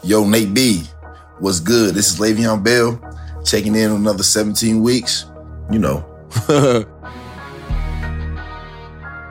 Yo, Nate B, what's good? This is Le'Veon Bell checking in on another 17 weeks. You know.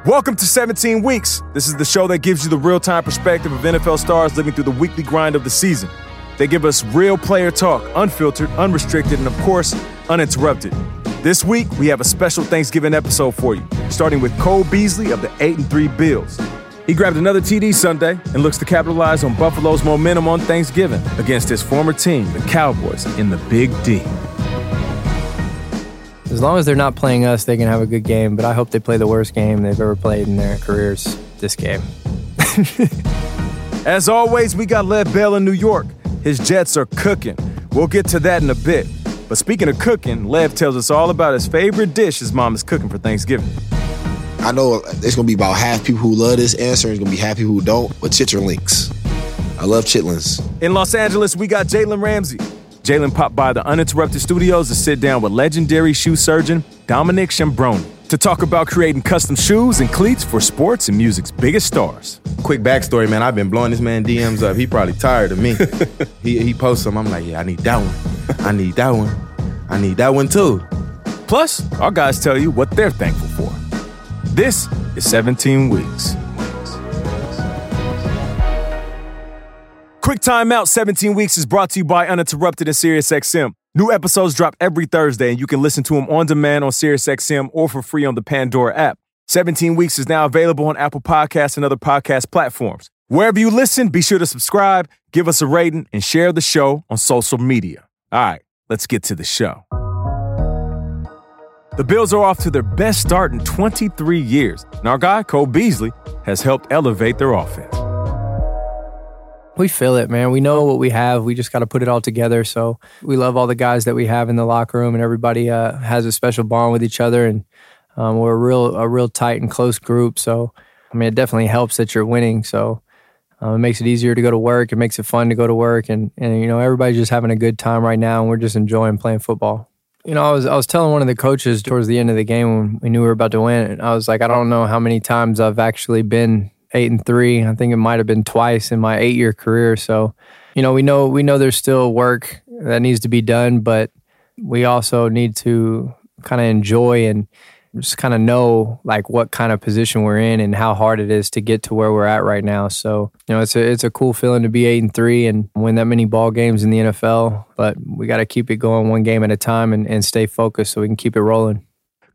Welcome to 17 Weeks. This is the show that gives you the real time perspective of NFL stars living through the weekly grind of the season. They give us real player talk, unfiltered, unrestricted, and of course, uninterrupted. This week, we have a special Thanksgiving episode for you, starting with Cole Beasley of the 8 and 3 Bills. He grabbed another TD Sunday and looks to capitalize on Buffalo's momentum on Thanksgiving against his former team, the Cowboys, in the Big D. As long as they're not playing us, they can have a good game, but I hope they play the worst game they've ever played in their careers this game. As always, we got Lev Bell in New York. His Jets are cooking. We'll get to that in a bit. But speaking of cooking, Lev tells us all about his favorite dish his mom is cooking for Thanksgiving. I know it's gonna be about half people who love this answer, and it's gonna be half people who don't, but chitterlings. I love chitlins. In Los Angeles, we got Jalen Ramsey. Jalen popped by the Uninterrupted Studios to sit down with legendary shoe surgeon Dominic Ciambrone to talk about creating custom shoes and cleats for sports and music's biggest stars. Quick backstory, man. I've been blowing this man DMs up. He probably tired of me. he he posts them. I'm like, yeah, I need that one. I need that one. I need that one too. Plus, our guys tell you what they're thankful for. This is 17 Weeks. Quick timeout 17 Weeks is brought to you by Uninterrupted and SiriusXM. New episodes drop every Thursday, and you can listen to them on demand on SiriusXM or for free on the Pandora app. 17 Weeks is now available on Apple Podcasts and other podcast platforms. Wherever you listen, be sure to subscribe, give us a rating, and share the show on social media. All right, let's get to the show. The Bills are off to their best start in 23 years, and our guy, Cole Beasley, has helped elevate their offense. We feel it, man. We know what we have. We just got to put it all together. So we love all the guys that we have in the locker room, and everybody uh, has a special bond with each other, and um, we're a real, a real tight and close group. So, I mean, it definitely helps that you're winning. So uh, it makes it easier to go to work. It makes it fun to go to work, and and you know everybody's just having a good time right now, and we're just enjoying playing football. You know, I was I was telling one of the coaches towards the end of the game when we knew we were about to win, and I was like, I don't know how many times I've actually been eight and three. I think it might have been twice in my eight year career. So, you know, we know we know there's still work that needs to be done, but we also need to kind of enjoy and just kind of know like what kind of position we're in and how hard it is to get to where we're at right now. So, you know, it's a it's a cool feeling to be eight and three and win that many ball games in the NFL. But we got to keep it going one game at a time and, and stay focused so we can keep it rolling.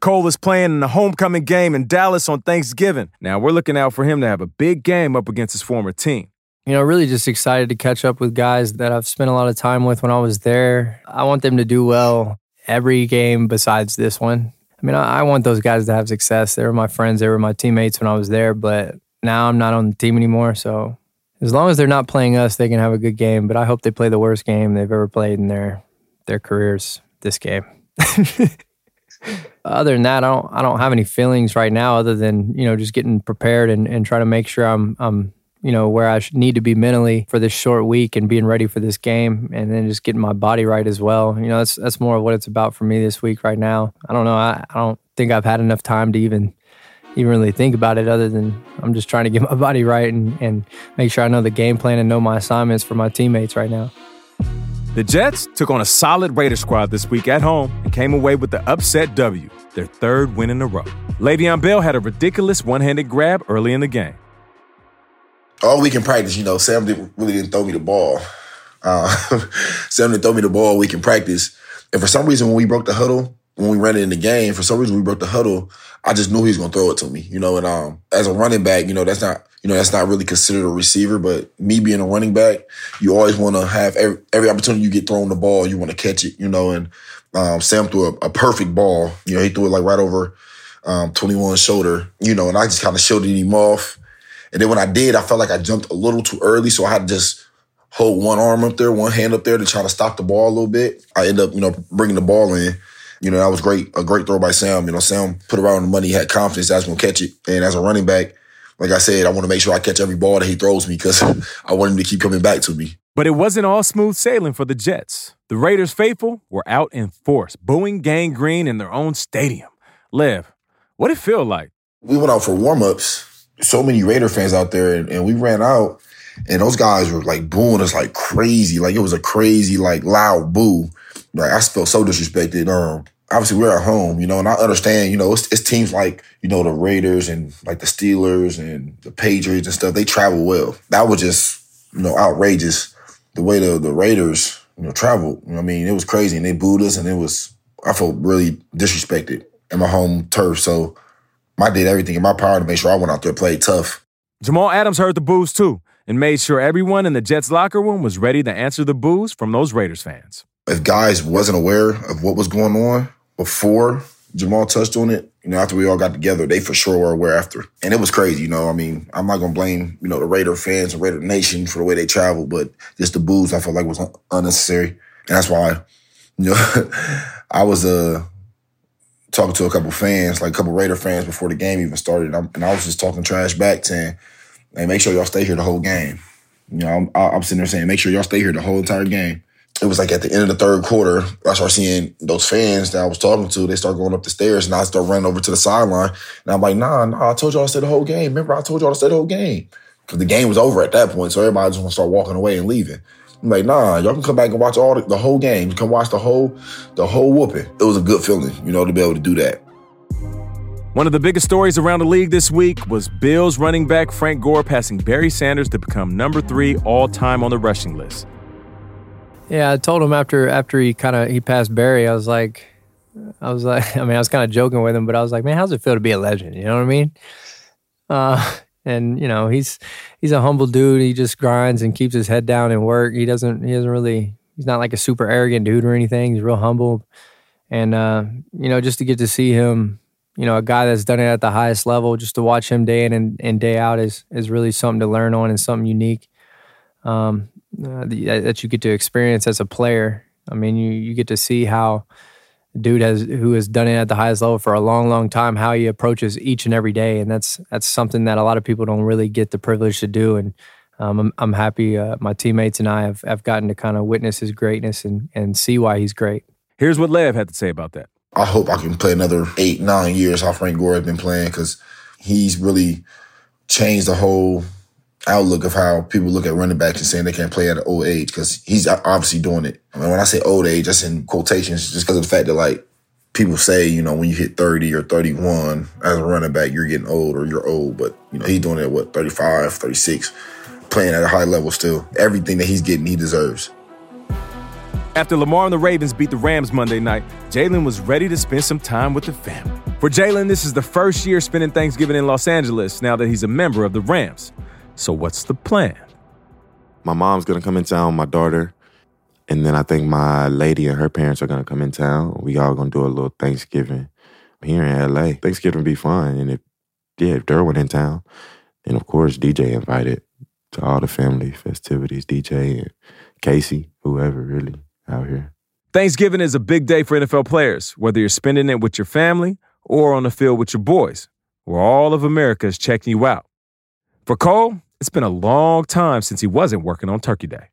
Cole is playing in a homecoming game in Dallas on Thanksgiving. Now we're looking out for him to have a big game up against his former team. You know, really just excited to catch up with guys that I've spent a lot of time with when I was there. I want them to do well every game besides this one. I mean, I, I want those guys to have success. They were my friends, they were my teammates when I was there, but now I'm not on the team anymore. So as long as they're not playing us, they can have a good game. But I hope they play the worst game they've ever played in their their careers this game. other than that, I don't I don't have any feelings right now other than, you know, just getting prepared and, and trying to make sure I'm I'm you know, where I need to be mentally for this short week and being ready for this game and then just getting my body right as well. You know, that's that's more of what it's about for me this week right now. I don't know. I, I don't think I've had enough time to even even really think about it other than I'm just trying to get my body right and, and make sure I know the game plan and know my assignments for my teammates right now. The Jets took on a solid Raider squad this week at home and came away with the upset W, their third win in a row. Le'Veon Bell had a ridiculous one-handed grab early in the game. All week in practice, you know, Sam didn't, really didn't throw me the ball. Uh, Sam didn't throw me the ball all week in practice. And for some reason, when we broke the huddle, when we ran it in the game, for some reason we broke the huddle, I just knew he was gonna throw it to me. You know, and um, as a running back, you know, that's not you know, that's not really considered a receiver, but me being a running back, you always want to have every, every opportunity you get thrown the ball, you want to catch it, you know, and um, Sam threw a, a, perfect ball. You know, he threw it like right over um, 21's shoulder, you know, and I just kind of shielded him off. And then when I did, I felt like I jumped a little too early, so I had to just hold one arm up there, one hand up there to try to stop the ball a little bit. I ended up, you know, bringing the ball in. You know, that was great, a great throw by Sam. You know, Sam put around the money, had confidence that I was going to catch it. And as a running back, like I said, I want to make sure I catch every ball that he throws me because I want him to keep coming back to me. But it wasn't all smooth sailing for the Jets. The Raiders faithful were out in force, booing Gang Green in their own stadium. Lev, what did it feel like? We went out for warm-ups. So many Raider fans out there, and, and we ran out. And those guys were like booing us like crazy. Like it was a crazy, like loud boo. Like I felt so disrespected. Um, obviously we're at home, you know, and I understand, you know, it's, it's, teams like, you know, the Raiders and like the Steelers and the Patriots and stuff, they travel well. That was just, you know, outrageous the way the, the Raiders, you know, traveled. You know I mean? It was crazy and they booed us and it was, I felt really disrespected in my home turf. So I did everything in my power to make sure I went out there and played tough. Jamal Adams heard the boos too and made sure everyone in the Jets locker room was ready to answer the boos from those Raiders fans. If guys wasn't aware of what was going on, before Jamal touched on it, you know, after we all got together, they for sure were aware after. And it was crazy, you know. I mean, I'm not gonna blame, you know, the Raider fans and Raider Nation for the way they traveled, but just the boos I felt like was unnecessary. And that's why, you know, I was uh talking to a couple fans, like a couple Raider fans before the game even started, and, and i was just talking trash back, to saying, "Hey, make sure y'all stay here the whole game." You know, I'm, I'm sitting there saying, "Make sure y'all stay here the whole entire game." it was like at the end of the third quarter, I start seeing those fans that I was talking to. They start going up the stairs, and I start running over to the sideline. And I'm like, "Nah, nah, I told y'all to stay the whole game. Remember, I told y'all to stay the whole game because the game was over at that point. So everybody just want to start walking away and leaving. I'm like, nah, y'all can come back and watch all the, the whole game. You can watch the whole the whole whooping. It was a good feeling, you know, to be able to do that. One of the biggest stories around the league this week was Bills running back Frank Gore passing Barry Sanders to become number three all time on the rushing list. Yeah, I told him after after he kind of he passed Barry, I was like, I was like, I mean, I was kind of joking with him, but I was like, man, how's it feel to be a legend? You know what I mean? Uh, and you know, he's he's a humble dude. He just grinds and keeps his head down and work. He doesn't he doesn't really he's not like a super arrogant dude or anything. He's real humble, and uh, you know, just to get to see him, you know, a guy that's done it at the highest level, just to watch him day in and, and day out is is really something to learn on and something unique. Um, uh, that you get to experience as a player. I mean, you you get to see how dude has who has done it at the highest level for a long, long time, how he approaches each and every day, and that's that's something that a lot of people don't really get the privilege to do. And um, I'm, I'm happy uh, my teammates and I have, have gotten to kind of witness his greatness and and see why he's great. Here's what Lev had to say about that. I hope I can play another eight, nine years how Frank Gore has been playing because he's really changed the whole outlook of how people look at running backs and saying they can't play at an old age because he's obviously doing it. I mean, when I say old age, that's in quotations just because of the fact that like people say, you know, when you hit 30 or 31 as a running back, you're getting old or you're old. But, you know, he's doing it at what, 35, 36, playing at a high level still. Everything that he's getting, he deserves. After Lamar and the Ravens beat the Rams Monday night, Jalen was ready to spend some time with the family. For Jalen, this is the first year spending Thanksgiving in Los Angeles now that he's a member of the Rams. So what's the plan? My mom's gonna come in town, my daughter, and then I think my lady and her parents are gonna come in town. We all gonna do a little Thanksgiving here in LA. Thanksgiving be fun, and if yeah, if Derwin in town, and of course DJ invited to all the family festivities. DJ and Casey, whoever really out here. Thanksgiving is a big day for NFL players, whether you're spending it with your family or on the field with your boys, where all of America is checking you out. For Cole, it's been a long time since he wasn't working on Turkey Day.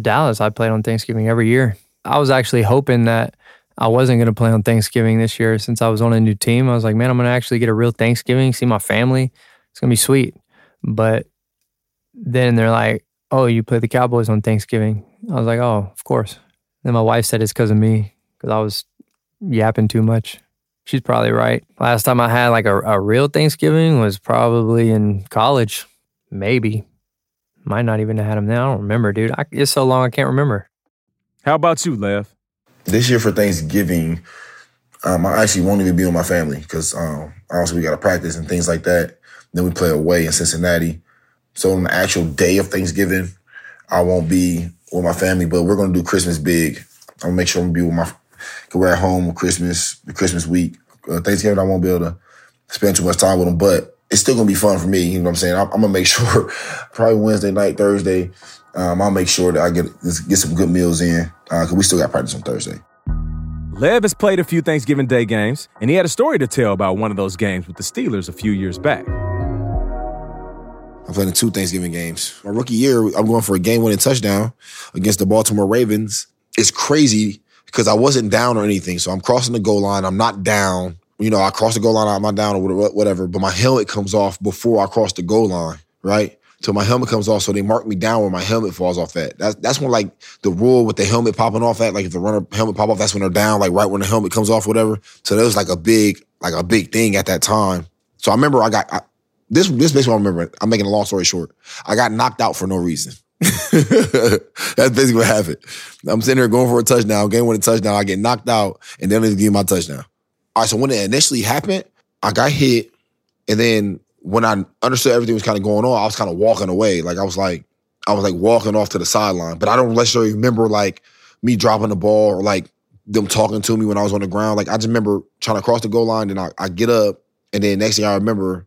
Dallas, I played on Thanksgiving every year. I was actually hoping that I wasn't going to play on Thanksgiving this year since I was on a new team. I was like, man, I'm going to actually get a real Thanksgiving, see my family. It's going to be sweet. But then they're like, oh, you play the Cowboys on Thanksgiving. I was like, oh, of course. Then my wife said it's because of me because I was yapping too much. She's probably right. Last time I had like a, a real Thanksgiving was probably in college. Maybe. Might not even have had him now. I don't remember, dude. I, it's so long I can't remember. How about you, Lev? This year for Thanksgiving, um, I actually won't even be with my family because um, obviously we got to practice and things like that. Then we play away in Cincinnati. So on the actual day of Thanksgiving, I won't be with my family, but we're gonna do Christmas big. I'm gonna make sure I'm gonna be with my. Cause we're at home Christmas, Christmas week, uh, Thanksgiving. I won't be able to spend too much time with them, but it's still gonna be fun for me. You know what I'm saying? I'm, I'm gonna make sure probably Wednesday night, Thursday. Um, I'll make sure that I get get some good meals in because uh, we still got practice on Thursday. Lev has played a few Thanksgiving Day games, and he had a story to tell about one of those games with the Steelers a few years back. I played in two Thanksgiving games. My rookie year, I'm going for a game-winning touchdown against the Baltimore Ravens. It's crazy because I wasn't down or anything, so I'm crossing the goal line. I'm not down you know, I cross the goal line, I'm not down or whatever, but my helmet comes off before I cross the goal line, right? till my helmet comes off. So they mark me down where my helmet falls off at. That's that's when like the rule with the helmet popping off at, like if the runner helmet pop off, that's when they're down, like right when the helmet comes off, whatever. So that was like a big, like a big thing at that time. So I remember I got I, this. This basically I remember. I'm making a long story short. I got knocked out for no reason. That's basically what happened. I'm sitting there going for a touchdown, game winning touchdown. I get knocked out, and then they give me my touchdown. All right. So when it initially happened, I got hit, and then when I understood everything was kind of going on, I was kind of walking away. Like I was like, I was like walking off to the sideline. But I don't necessarily remember like me dropping the ball or like them talking to me when I was on the ground. Like I just remember trying to cross the goal line, and I, I get up, and then next thing I remember,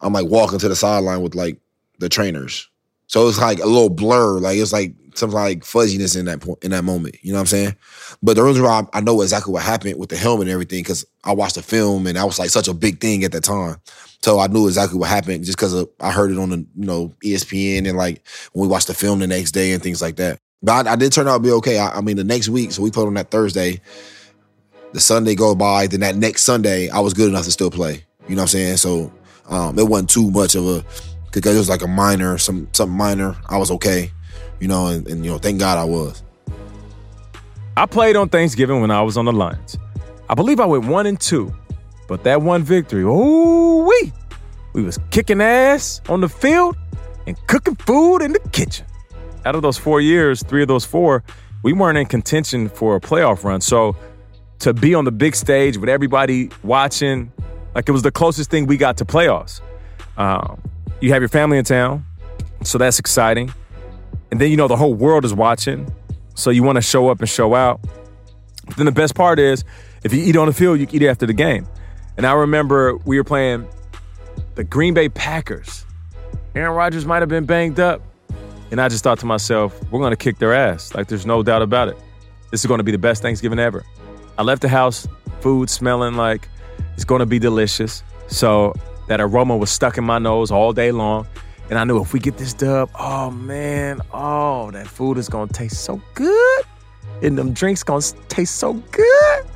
I'm like walking to the sideline with like the trainers. So it's like a little blur, like it's like some like fuzziness in that point in that moment. You know what I'm saying? But the reason why I, know exactly what happened with the helmet and everything, because I watched the film and that was like such a big thing at that time. So I knew exactly what happened just because I heard it on the you know ESPN and like when we watched the film the next day and things like that. But I, I did turn out to be okay. I, I, mean, the next week, so we played on that Thursday. The Sunday go by, then that next Sunday, I was good enough to still play. You know what I'm saying? So um, it wasn't too much of a because it was like a minor, some something minor. I was okay, you know, and, and you know, thank God I was. I played on Thanksgiving when I was on the Lions. I believe I went one and two but that one victory, oh we, we was kicking ass on the field and cooking food in the kitchen. Out of those four years, three of those four, we weren't in contention for a playoff run. So to be on the big stage with everybody watching, like it was the closest thing we got to playoffs. Um, you have your family in town, so that's exciting. And then you know the whole world is watching, so you want to show up and show out. But then the best part is, if you eat on the field, you eat after the game. And I remember we were playing the Green Bay Packers. Aaron Rodgers might have been banged up. And I just thought to myself, we're going to kick their ass. Like, there's no doubt about it. This is going to be the best Thanksgiving ever. I left the house, food smelling like it's going to be delicious. So that aroma was stuck in my nose all day long. And I knew if we get this dub, oh man, oh, that food is to taste so good. And them drinks to taste so good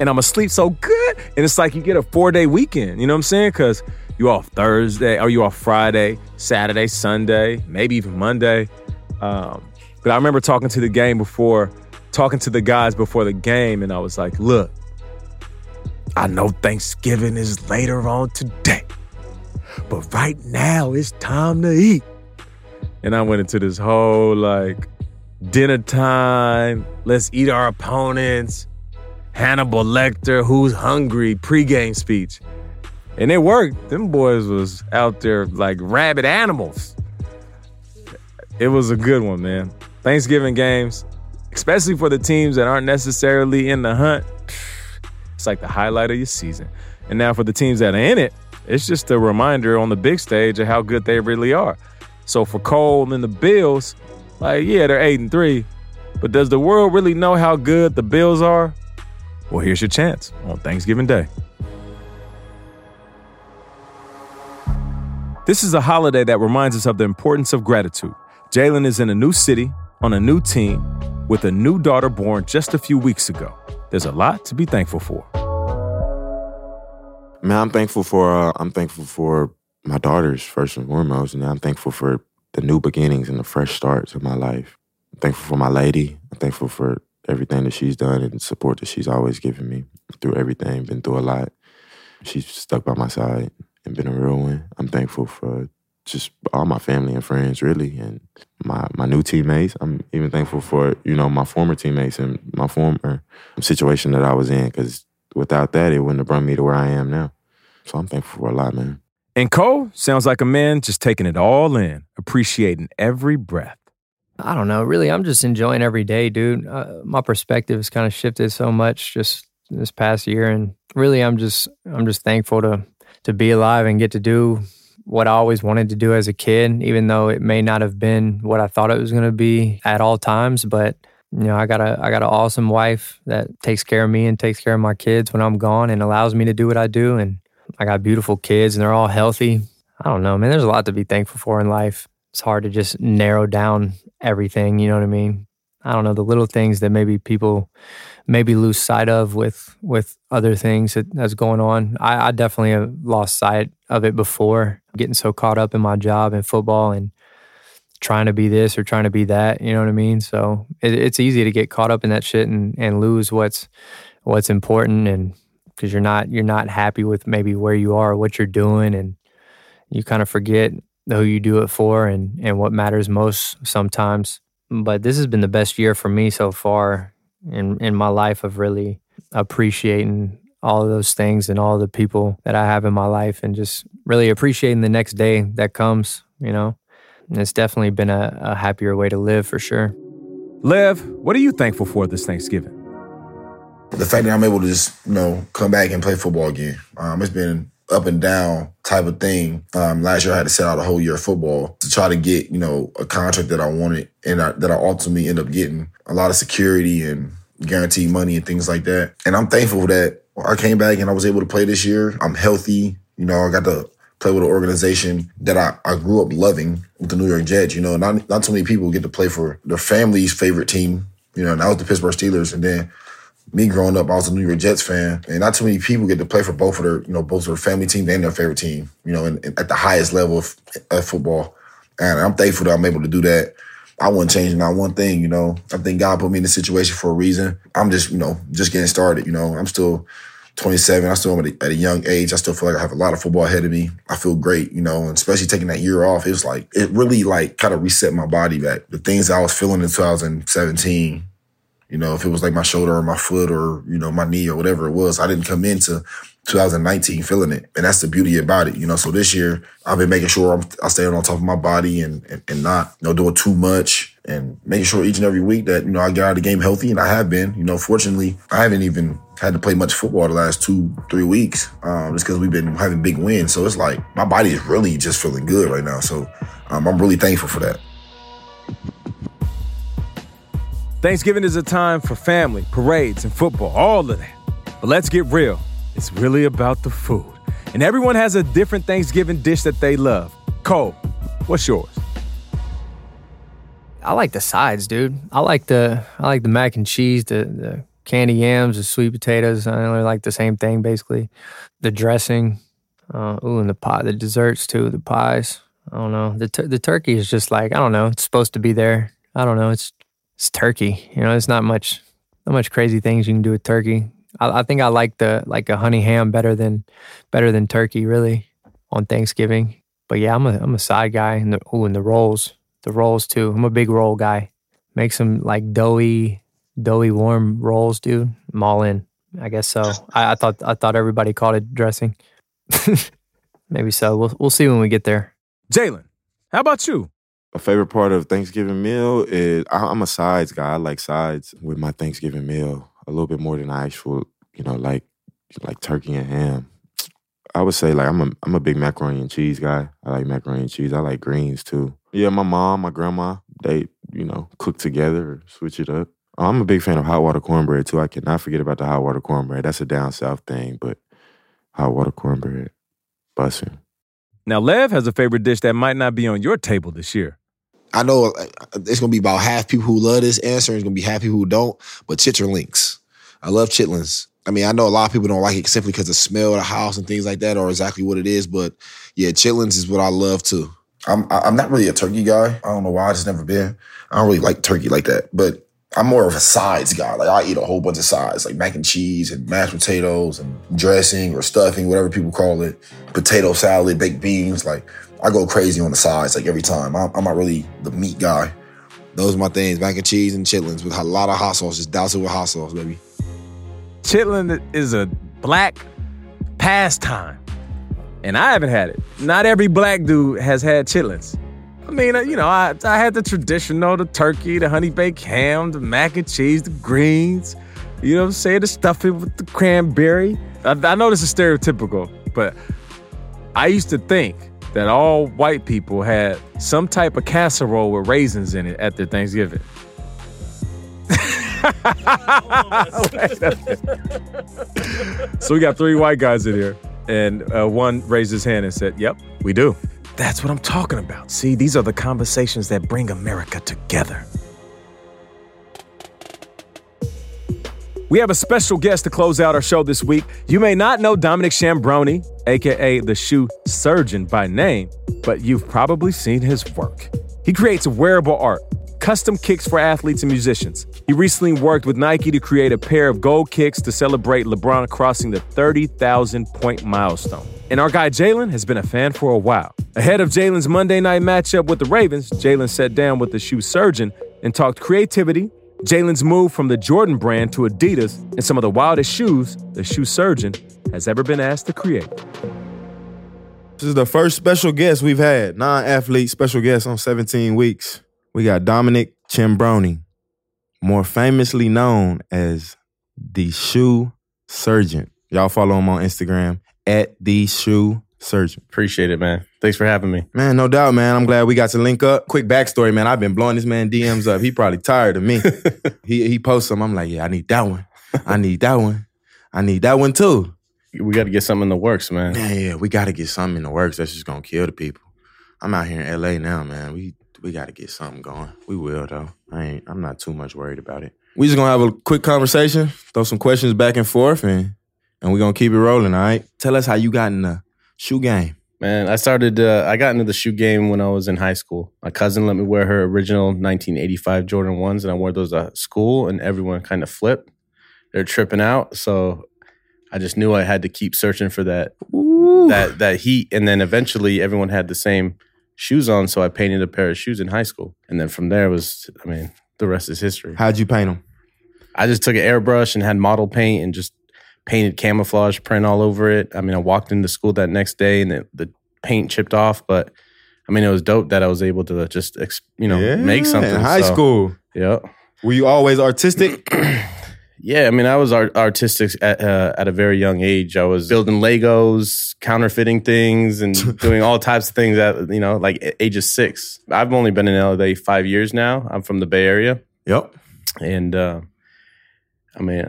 and I'm gonna sleep so good. And it's like you get a four day weekend. You know what I'm saying? Because you off Thursday, or you off Friday, Saturday, Sunday, maybe even Monday. Um, but I remember talking to the game before, talking to the guys before the game, and I was like, look, I know Thanksgiving is later on today, but right now it's time to eat. And I went into this whole like dinner time, let's eat our opponents Hannibal Lecter, who's hungry pregame speech. And it worked. Them boys was out there like rabid animals. It was a good one, man. Thanksgiving games, especially for the teams that aren't necessarily in the hunt, it's like the highlight of your season. And now for the teams that are in it, it's just a reminder on the big stage of how good they really are. So for Cole and the Bills, like, yeah, they're eight and three. But does the world really know how good the Bills are? Well, here's your chance on Thanksgiving Day. This is a holiday that reminds us of the importance of gratitude. Jalen is in a new city, on a new team, with a new daughter born just a few weeks ago. There's a lot to be thankful for. Man, I'm thankful for uh, I'm thankful for my daughters first and foremost, and I'm thankful for the new beginnings and the fresh starts of my life. I'm thankful for my lady. I'm thankful for everything that she's done and support that she's always given me through everything. Been through a lot. She's stuck by my side and been a real one. I'm thankful for just all my family and friends, really, and my my new teammates. I'm even thankful for you know my former teammates and my former situation that I was in, because without that, it wouldn't have brought me to where I am now. So I'm thankful for a lot, man. And Cole sounds like a man just taking it all in, appreciating every breath. I don't know. Really, I'm just enjoying every day, dude. Uh, my perspective has kind of shifted so much just this past year, and really, I'm just I'm just thankful to to be alive and get to do what I always wanted to do as a kid, even though it may not have been what I thought it was going to be at all times. But you know, I got a I got an awesome wife that takes care of me and takes care of my kids when I'm gone and allows me to do what I do. And I got beautiful kids and they're all healthy. I don't know, man. There's a lot to be thankful for in life. It's hard to just narrow down everything. You know what I mean? I don't know the little things that maybe people maybe lose sight of with with other things that, that's going on. I, I definitely have lost sight of it before, getting so caught up in my job and football and trying to be this or trying to be that. You know what I mean? So it, it's easy to get caught up in that shit and, and lose what's what's important and because you're not you're not happy with maybe where you are, what you're doing, and you kind of forget who you do it for and and what matters most sometimes. But this has been the best year for me so far in in my life of really appreciating all of those things and all the people that I have in my life and just really appreciating the next day that comes, you know. And it's definitely been a, a happier way to live for sure. Lev, what are you thankful for this Thanksgiving? The fact that I'm able to just, you know, come back and play football again. Um, it's been up and down type of thing. Um, last year I had to set out a whole year of football to try to get, you know, a contract that I wanted and I, that I ultimately end up getting. A lot of security and guaranteed money and things like that. And I'm thankful that I came back and I was able to play this year. I'm healthy. You know, I got to play with an organization that I, I grew up loving with the New York Jets. You know, not not too many people get to play for their family's favorite team. You know, and I was the Pittsburgh Steelers, and then me growing up, I was a New York Jets fan, and not too many people get to play for both of their, you know, both of their family team and their favorite team. You know, and, and at the highest level of, of football, and I'm thankful that I'm able to do that. I wouldn't change not one thing, you know. I think God put me in this situation for a reason. I'm just, you know, just getting started. You know, I'm still 27. I still am at a, at a, young age. I still feel like I have a lot of football ahead of me. I feel great, you know, and especially taking that year off. It was like, it really like kind of reset my body back. The things I was feeling in 2017, you know, if it was like my shoulder or my foot or, you know, my knee or whatever it was, I didn't come into 2019 feeling it. And that's the beauty about it, you know. So this year, I've been making sure I'm, I stay on top of my body and, and, and not, you know, doing too much and making sure each and every week that, you know, I get out of the game healthy. And I have been, you know, fortunately, I haven't even had to play much football the last two, three weeks, um, just because we've been having big wins. So it's like my body is really just feeling good right now. So um, I'm really thankful for that. Thanksgiving is a time for family, parades, and football, all of that. But let's get real. It's really about the food. And everyone has a different Thanksgiving dish that they love. Cole, what's yours? I like the sides, dude. I like the I like the mac and cheese, the, the candy yams, the sweet potatoes. I only like the same thing basically. The dressing, uh, ooh, and the pie, the desserts too, the pies. I don't know. The the turkey is just like I don't know. It's supposed to be there. I don't know. It's it's turkey. You know, there's not much not much crazy things you can do with turkey. I, I think I like the like a honey ham better than better than turkey really on Thanksgiving. But yeah, I'm a I'm a side guy and the ooh and the rolls, the rolls too. I'm a big roll guy. Make some like doughy, doughy warm rolls, dude. I'm all in. I guess so. I, I thought I thought everybody called it dressing. Maybe so. We'll we'll see when we get there. Jalen, how about you? A favorite part of Thanksgiving meal is I'm a sides guy. I like sides with my Thanksgiving meal a little bit more than I actual, you know, like like turkey and ham. I would say like I'm a I'm a big macaroni and cheese guy. I like macaroni and cheese. I like greens too. Yeah, my mom, my grandma, they you know cook together, switch it up. I'm a big fan of hot water cornbread too. I cannot forget about the hot water cornbread. That's a down south thing, but hot water cornbread, bussin'. Now, Lev has a favorite dish that might not be on your table this year. I know uh, it's gonna be about half people who love this answer, and it's gonna be half people who don't. But chitterlings, I love chitlins. I mean, I know a lot of people don't like it simply because the smell of the house and things like that, or exactly what it is. But yeah, chitlins is what I love too. I'm I'm not really a turkey guy. I don't know why. I just never been. I don't really like turkey like that. But I'm more of a sides guy. Like I eat a whole bunch of sides, like mac and cheese and mashed potatoes and dressing or stuffing, whatever people call it. Potato salad, baked beans. Like I go crazy on the sides like every time. I'm, I'm not really the meat guy. Those are my things: mac and cheese and chitlins with a lot of hot sauce. Just douse it with hot sauce, baby. Chitlin is a black pastime, and I haven't had it. Not every black dude has had chitlins. I mean, uh, you know, I, I had the traditional, the turkey, the honey baked ham, the mac and cheese, the greens. You know what I'm saying? The stuffing with the cranberry. I, I know this is stereotypical, but I used to think that all white people had some type of casserole with raisins in it at their Thanksgiving. so we got three white guys in here, and uh, one raised his hand and said, Yep, we do. That's what I'm talking about. See, these are the conversations that bring America together. We have a special guest to close out our show this week. You may not know Dominic Ciambrone, aka the shoe surgeon by name, but you've probably seen his work. He creates wearable art, custom kicks for athletes and musicians. He recently worked with Nike to create a pair of gold kicks to celebrate LeBron crossing the 30,000 point milestone. And our guy Jalen has been a fan for a while. Ahead of Jalen's Monday night matchup with the Ravens, Jalen sat down with the shoe surgeon and talked creativity, Jalen's move from the Jordan brand to Adidas, and some of the wildest shoes the shoe surgeon has ever been asked to create. This is the first special guest we've had, non-athlete special guest on 17 weeks. We got Dominic Ciambrone, more famously known as the shoe surgeon. Y'all follow him on Instagram at the shoe surgeon. Appreciate it, man. Thanks for having me. Man, no doubt, man. I'm glad we got to link up. Quick backstory, man. I've been blowing this man DMs up. He probably tired of me. he he posts them. I'm like, yeah, I need that one. I need that one. I need that one too. We got to get something in the works, man. Man, yeah, we got to get something in the works that's just gonna kill the people. I'm out here in LA now, man. We we got to get something going. We will though. I ain't. I'm not too much worried about it. We just gonna have a quick conversation, throw some questions back and forth, and and we're gonna keep it rolling. All right. Tell us how you got in the shoe game. Man, I started. Uh, I got into the shoe game when I was in high school. My cousin let me wear her original 1985 Jordan ones, and I wore those at school, and everyone kind of flipped. They're tripping out, so I just knew I had to keep searching for that that that heat, and then eventually everyone had the same shoes on, so I painted a pair of shoes in high school, and then from there was, I mean, the rest is history. How'd you paint them? I just took an airbrush and had model paint and just painted camouflage print all over it. I mean, I walked into school that next day and the, the paint chipped off, but I mean, it was dope that I was able to just, you know, Yeah, make something. in high So, school. Yeah. Were you always artistic? Yeah, I mean, I was art- artistic at, uh, at a very young age. I was building Legos, counterfeiting things, and doing all types of things at you know, like age of six. I've only been in LA five years now. I'm from the Bay Area, yep. and uh, I mean,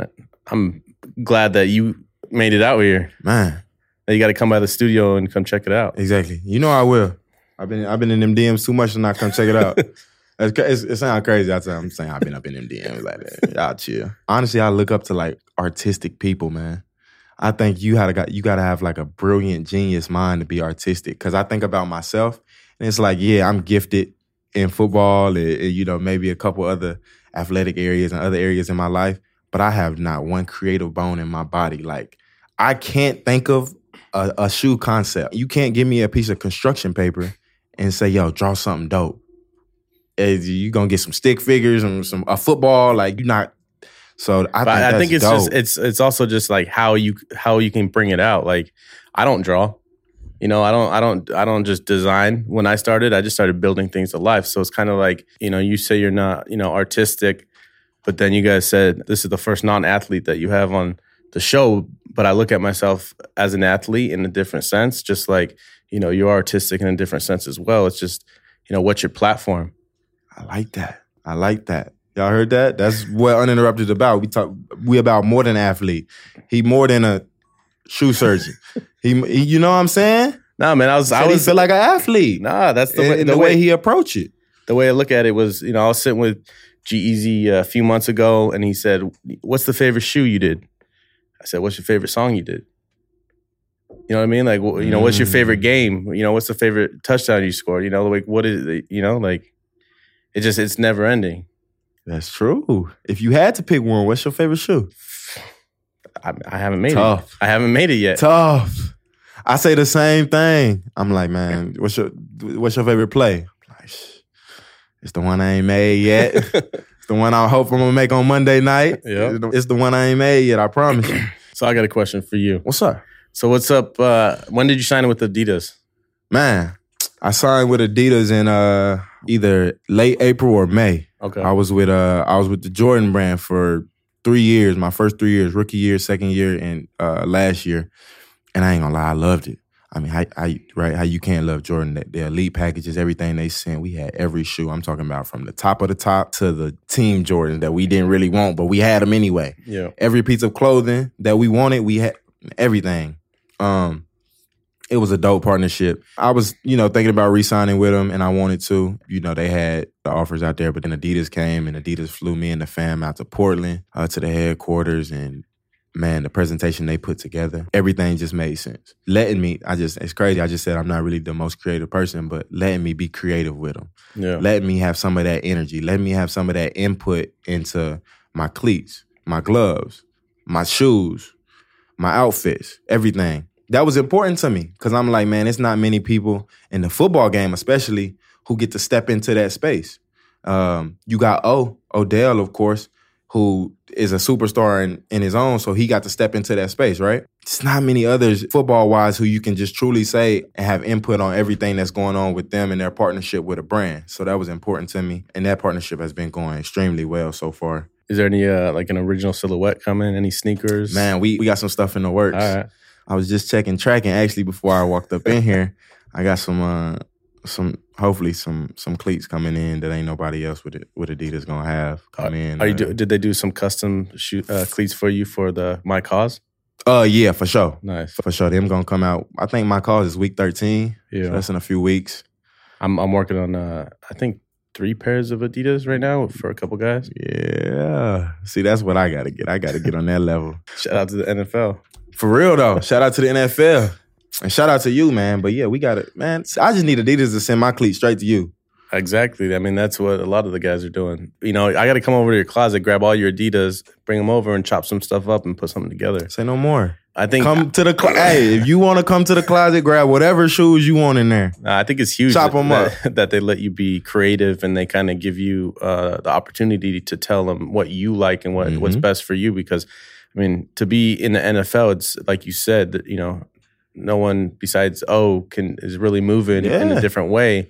I'm glad that you made it out here. Man, Now you got to come by the studio and come check it out. exactly. You know I will. I've been I've been in them DMs too much to not come check it out. It's, it's, it sounds crazy. I'm saying I've been up in them DMs like that. Y'all chill. Honestly, I look up to like artistic people, man. I think you had to got you got to have like a brilliant genius mind to be artistic. Because I think about myself, and it's like, yeah, I'm gifted in football, and, and, you know, maybe a couple other athletic areas and other areas in my life, but I have not one creative bone in my body. Like, I can't think of a, a shoe concept. You can't give me a piece of construction paper and say, "Yo, draw something dope." Is you gonna get some stick figures and some a football? Like you're not. So I But think, I think it's just it's it's also just like how you how you can bring it out. Like I don't draw. You know, I don't I don't I don't just design. When I started, I just started building things to life. So it's kind of like, you know, you say you're not, you know, artistic, but then you guys said this is the first non-athlete that you have on the show, but I look at myself as an athlete in a different sense, just like, you know, you're artistic in a different sense as well. It's just, you know, what's your platform? I like that. I like that. Y'all heard that? That's what uninterrupted about. We talk. We about more than athlete. He more than a shoe surgeon. he, he- you know what I'm saying? Nah, man, I was I I was feel like an athlete. Nah, that's the way the, the, way, he approached it. the way I look at it was, you know, I was sitting with G-Eazy uh, a few months ago, and he said, "What's the favorite shoe you did?" I said, "What's your favorite song you did?" You know what I mean? Like, you know, what's your favorite mm. game? You know, what's the favorite touchdown you scored? You know, like, what is it? You know, like, it just it's never ending. That's true. If you had to pick one, what's your favorite shoe? I, I haven't made Tough. it. I haven't made it yet. Tough. I say the same thing. I'm like, man, what's your what's your favorite play? I'm like, "Shh, it's the one I ain't made yet. it's the one I hope I'm gonna make on Monday night. Yeah. It's the- It's the one I ain't made yet. I promise you. So I got a question for you. What's up, So what's up? Uh, when did you sign with Adidas? man? I signed with Adidas in uh either late April or May. Okay. I was with uh I was with the Jordan brand for three years. My first three years, rookie year, second year, and uh last year. And I ain't gonna lie, I loved it. I mean, how, how right? How you can't love Jordan? The, the elite packages, everything they sent. We had every shoe. I'm talking about from the top of the top to the team Jordan that we didn't really want, but we had them anyway. Yeah. Every piece of clothing that we wanted, we had everything. Um, it was a dope partnership. I was, you know, thinking about re-signing with them and I wanted to. You know, they had the offers out there, but then Adidas came and Adidas flew me and the fam out to Portland, uh, to the headquarters and man, the presentation they put together, everything just made sense. Letting me, I just, it's crazy. I just said I'm not really the most creative person, but letting me be creative with them. Yeah. Letting me have some of that energy. Letting me have some of that input into my cleats, my gloves, my shoes, my outfits, everything. That was important to me because I'm like, man, it's not many people in the football game, especially, who get to step into that space. Um, you got O, Odell, of course, who is a superstar in, in his own, so he got to step into that space, right? It's not many others football wise who you can just truly say and have input on everything that's going on with them and their partnership with a brand. So that was important to me. And that partnership has been going extremely well so far. Is there any uh, like an original silhouette coming? Any sneakers? Man, we, we got some stuff in the works. All right. I was just checking tracking actually before I walked up in here. I got some uh some hopefully some some cleats coming in that ain't nobody else with it with Adidas gonna have come in. Are you uh, do, did they do some custom shoe, uh, cleats for you for the My Cause? Uh yeah, for sure. Nice. For sure. Them gonna come out. I think my cause is week 13. Yeah. So that's in a few weeks. I'm I'm working on uh I think three pairs of Adidas right now for a couple guys. Yeah. See, that's what I gotta get. I gotta get on that level. Shout out to the NFL. For real though. Shout out to the NFL. And shout out to you, man. But yeah, we got it. Man, I just need Adidas to send my cleats straight to you. Exactly. I mean, that's what a lot of the guys are doing. You know, I got to come over to your closet, grab all your Adidas, bring them over, and chop some stuff up and put something together. Say no more. I think Come to the cl- hey, if you want to come to the closet, grab whatever shoes you want in there. I think it's huge Chop that, 'em that, that they let you be creative and they kind of give you uh, the opportunity to tell them what you like and what, what's Mhm. best for you. Because I mean, to be in the NFL, it's like you said that you know, no one besides O can is really moving in a different way,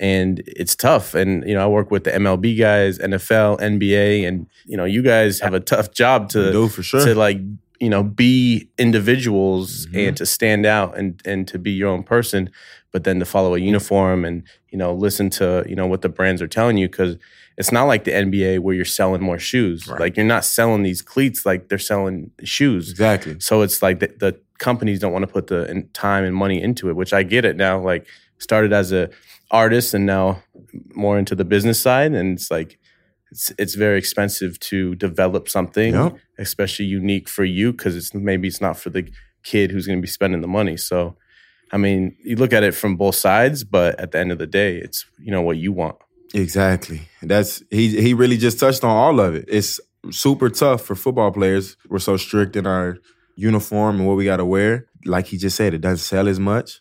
and it's tough. And you know, I work with the MLB guys, NFL, NBA, and you know, you guys have a tough job to do for sure. to like you know be individuals Mhm. and to stand out and and to be your own person but then to follow a uniform and you know listen to you know what the brands are telling you because it's not like the NBA where you're selling more shoes Right. like you're not selling these cleats like they're selling shoes exactly. so it's like the, the companies don't want to put the time and money into it which I get it now like started as a artist and now more into the business side and it's like it's it's very expensive to develop something Yep. especially unique for you because it's maybe it's not for the kid who's going to be spending the money. So, I mean, you look at it from both sides, but at the end of the day, it's you know what you want. Exactly. That's he he really just touched on all of it. It's super tough for football players. We're so strict in our uniform and what we got to wear. Like he just said, it doesn't sell as much.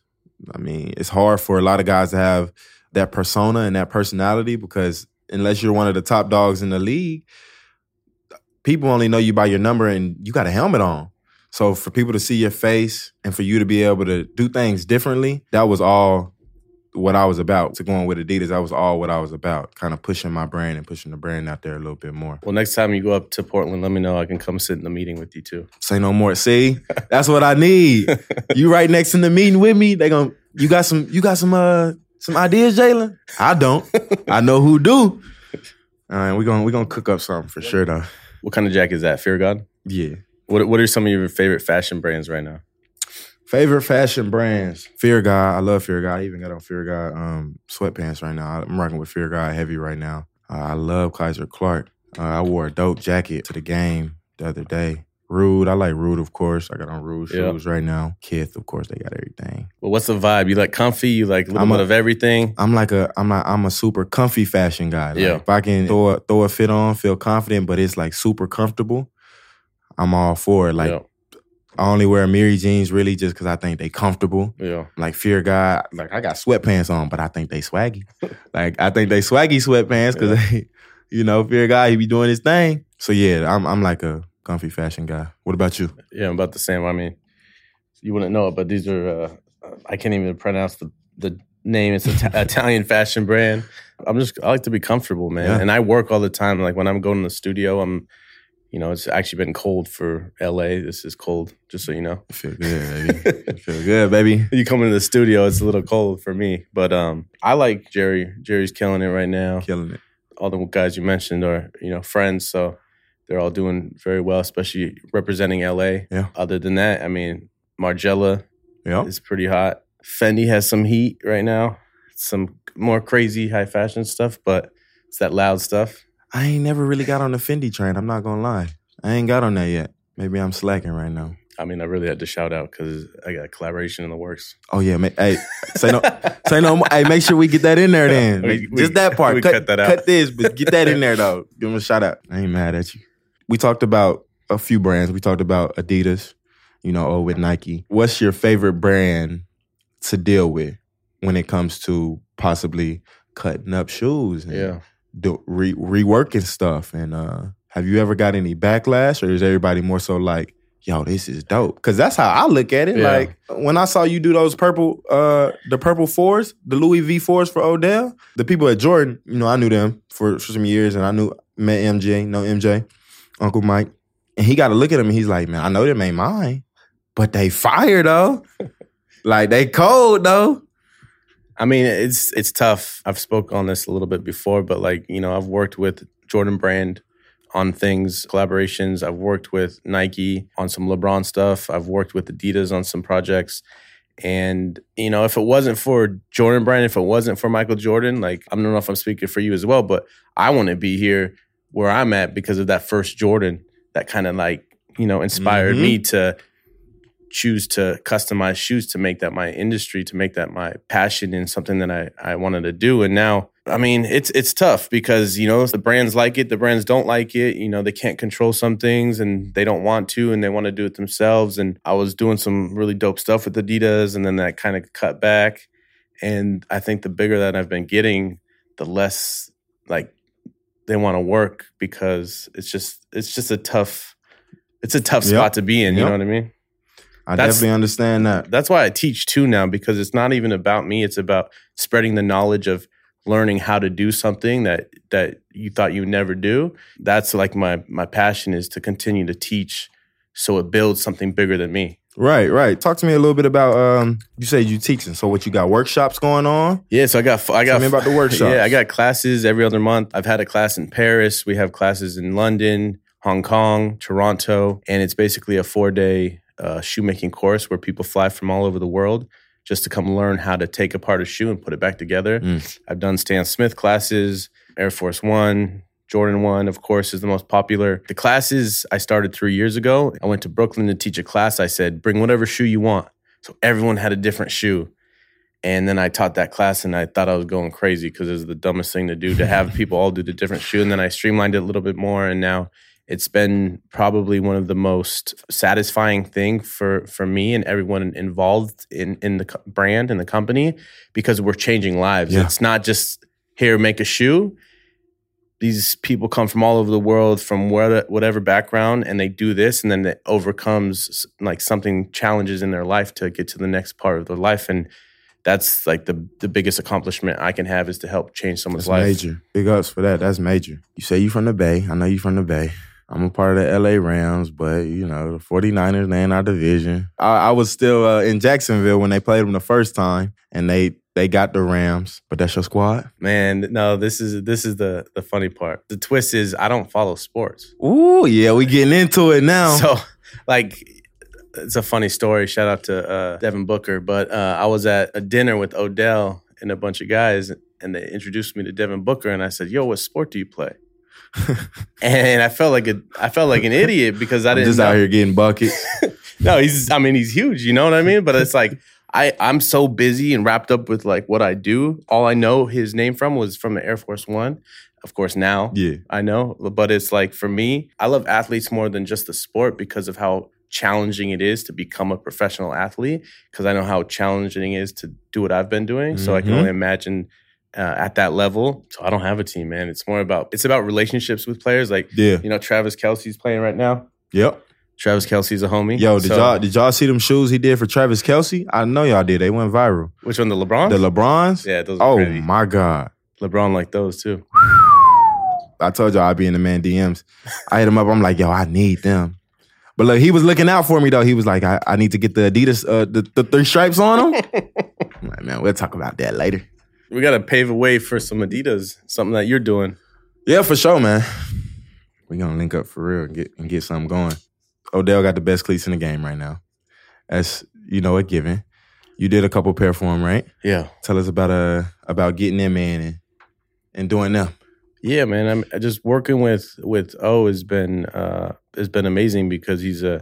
I mean, it's hard for a lot of guys to have that persona and that personality because unless you're one of the top dogs in the league, people only know you by your number and you got a helmet on. So for people to see your face and for you to be able to do things differently, that was all what I was about. To going with Adidas, that was all what I was about. Kind of pushing my brand and pushing the brand out there a little bit more. Well, next time you go up to Portland, let me know. I can come sit in the meeting with you too. Say no more. See, that's what I need. you right next in the meeting with me. They gon' you got some you got some uh some ideas, Jalen? I don't. I know who do. All right, we gonna we gonna cook up something for sure though. What kind of jacket is that? Fear God. Yeah. What What are some of your favorite fashion brands right now? Favorite fashion brands. Fear God. I love Fear God. I even got on Fear God um, sweatpants right now. I'm rocking with Fear God heavy right now. Uh, I love Kaiser Clark. Uh, I wore a dope jacket to the game the other day. Rhude. I like Rhude, of course. I got on Rhude Yeah. shoes right now. Kith, of course, they got everything. Well, what's the vibe? You like comfy? You like a little I'm bit a- of everything? I'm like a I'm not I'm a super comfy fashion guy. Like Yeah. If I can throw a, throw a fit on, feel confident, but it's like super comfortable. I'm all for it. Like yeah, I only wear Miri jeans really just because I think they comfortable. yeah. like Fear God, like I got sweatpants on, but I think they swaggy. like I think they swaggy sweatpants because they, you know, Fear God, he be doing his thing. So yeah, I'm I'm like a comfy fashion guy. What about you? Yeah, I'm about the same. I mean, you wouldn't know it, but these are uh, I can't even pronounce the the name. It's an Italian fashion brand. I'm just I like to be comfortable, man, Yeah. and I work all the time. Like when I'm going to the studio, I'm, you know, it's actually been cold for LA. This is cold, just so you know. I feel good, baby. I feel good, baby. You come into the studio, it's a little cold for me, but um, I like Jerry. Jerry's killing it right now. Killing it. all the guys you mentioned are you know friends, so they're all doing very well, especially representing LA. Yeah. Other than that, I mean, Margiela, Yeah. is pretty hot. Fendi has some heat right now. Some more crazy high fashion stuff, but it's that loud stuff. I ain't never really got on the Fendi train. I'm not gonna lie. I ain't got on that yet. Maybe I'm slacking right now. I mean, I really had to shout out because I got a collaboration in the works. Oh yeah, ma- hey, say no, say no. Hey, make sure we get that in there then. We- we- Just that part. we cut, cut that out. Cut this, but get that in there though. Give them a shout out. I ain't mad at you. We talked about a few brands. We talked about Adidas. You know, oh with Nike. What's your favorite brand to deal with when it comes to possibly cutting up shoes? Yeah. Do, re, reworking stuff. And uh, have you ever got any backlash, or is everybody more so like, "Yo, this is dope"? Because that's how I look at it. Yeah. Like when I saw you do those purple, uh, the purple fours, the Louis V fours for Odell. The people at Jordan, you know, I knew them for, for some years, and I knew met MJ, no MJ, Uncle Mike, and he got to look at him, and he's like, "Man, I know them ain't mine, but they fire though. like they cold though." I mean, it's it's tough. I've spoke on this a little bit before, but like you know, I've worked with Jordan Brand on things, collaborations. I've worked with Nike on some LeBron stuff. I've worked with Adidas on some projects. And you know, if it wasn't for Jordan Brand, if it wasn't for Michael Jordan, like I don't know if I'm speaking for you as well, but I want to be here where I'm at because of that first Jordan that kind of like you know inspired Mhm. me to choose to customize shoes to make that my industry to make that my passion and something that I, I wanted to do. And now I mean it's it's tough because you know the brands like it the brands don't like it. You know they can't control some things and they don't want to and they want to do it themselves. And I was doing some really dope stuff with Adidas and then that kind of cut back. And I think the bigger that I've been getting the less like they want to work because it's just it's just a tough it's a tough Yep. spot to be in you Yep. know what I mean I That's- definitely understand that. that's why I teach too now because it's not even about me. It's about spreading the knowledge of learning how to do something that that you thought you would never do. That's like my my passion is to continue to teach so it builds something bigger than me. Right, right. Talk to me a little bit about. Um, you say you teaching, so what you got workshops going on? Yeah, so I got I got Tell me about the workshops. Yeah, I got classes every other month. I've had a class in Paris. We have classes in London, Hong Kong, Toronto, and it's basically a four day uh, shoemaking course where people fly from all over the world just to come learn how to take apart a shoe and put it back together. Mm. I've done Stan Smith classes, Air Force One. Jordan 1, of course, is the most popular. The classes I started three years ago. I went to Brooklyn to teach a class. I said, bring whatever shoe you want. So everyone had a different shoe. And then I taught that class and I thought I was going crazy because it was the dumbest thing to do to have people all do the different shoe. And then I streamlined it a little bit more. And now it's been probably one of the most satisfying thing for, for me and everyone involved in, in the co- brand and the company because we're changing lives. Yeah. It's not just here, make a shoe. These people come from all over the world, from where, whatever background, and they do this, and then it overcomes like something challenges in their life to get to the next part of their life. And that's like the the biggest accomplishment I can have is to help change someone's That's life. major. Big ups for that. That's major. You say you from the Bay. I know you from the Bay. I'm a part of the LA Rams, but you know, the 49ers, they in our division. I, I was still uh, in Jacksonville when they played them the first time, and they they got the Rams. But that's your squad? Man, no, this is this is the the funny part. The twist is I don't follow sports. Ooh, yeah, we getting into it now. So, like, it's a funny story. Shout out to uh, Devin Booker. But uh, I was at a dinner with Odell and a bunch of guys, and they introduced me to Devin Booker, and I said, "Yo, what sport do you play?" And I felt like a I felt like an idiot because I I'm didn't just know. out here getting buckets. no, he's I mean he's huge, you know what I mean? But it's like I I'm so busy and wrapped up with like what I do. All I know his name from was from the Air Force 1. Of course now yeah, I know, but it's like for me, I love athletes more than just the sport because of how challenging it is to become a professional athlete because I know how challenging it is to do what I've been doing. So I can Mhm. only imagine uh, at that level. So I don't have a team, man. It's more about it's about relationships with players. Like yeah, you know, Travis Kelce's playing right now. yep. Travis Kelce's a homie. Yo, did So- y'all did y'all see them shoes he did for Travis Kelce? I know y'all did. They went viral. Which one? The LeBron? The LeBrons. yeah, those are Oh crazy. my god. LeBron like those too. I told y'all I'd be in the man DMs. I hit him up. I'm like, yo, I need them. But look, he was looking out for me though. He was like, I, I need to get the Adidas, uh, the, the three stripes on them. I'm like, man, we'll talk about that later. We got to pave a way for some Adidas, something that you're doing. Yeah, for sure, man. We gonna link up for real and get and get something going. Odell got the best cleats in the game right now. That's you know a given. You did a couple pair for him, right? Yeah. Tell us about uh about getting them in and and doing them. Yeah, man. I'm I just working with with O has been uh has been amazing because he's a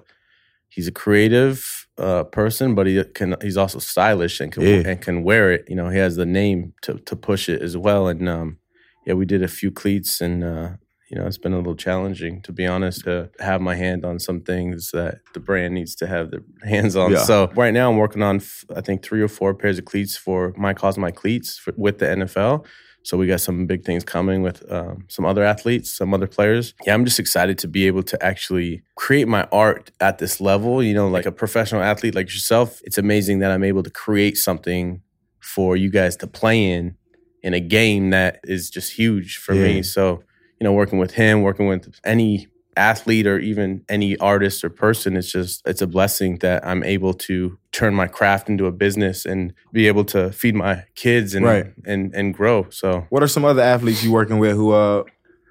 he's a creative uh person, but he can he's also stylish and can Yeah. and can wear it. You know, he has the name to to push it as well. And um yeah, we did a few cleats and uh you know, it's been a little challenging to be honest to have my hand on some things that the brand needs to have their hands on. Yeah. So right now I'm working on f- I think three or four pairs of cleats for my cause my cleats for, with the NFL. So we got some big things coming with um, some other athletes, some other players. Yeah, I'm just excited to be able to actually create my art at this level. You know, like a professional athlete like yourself, it's amazing that I'm able to create something for you guys to play in in a game that is just huge for Yeah. me. So, you know, working with him, working with any athlete or even any artist or person it's just it's a blessing that i'm able to turn my craft into a business and be able to feed my kids and Right. and and grow so What are some other athletes you working with who uh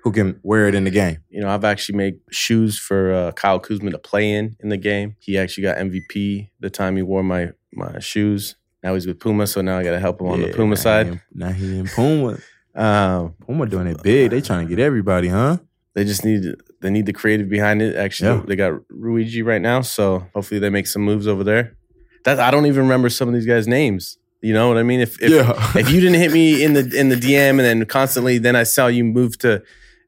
who can wear it in the game? you know i've actually made shoes for uh, kyle kuzma to play in in the game he actually got mvp the time he wore my my shoes now he's with puma so now i gotta help him on the puma now side He in, now he in Puma. um Puma doing it big. They trying to get everybody, huh? they just need they need the creative behind it. Actually, Yeah. they got Rhuigi right now, so hopefully they make some moves over there. That I don't even remember some of these guys' names. You know what I mean? If if, yeah. if you didn't hit me in the in the DM and then constantly, then I saw you move to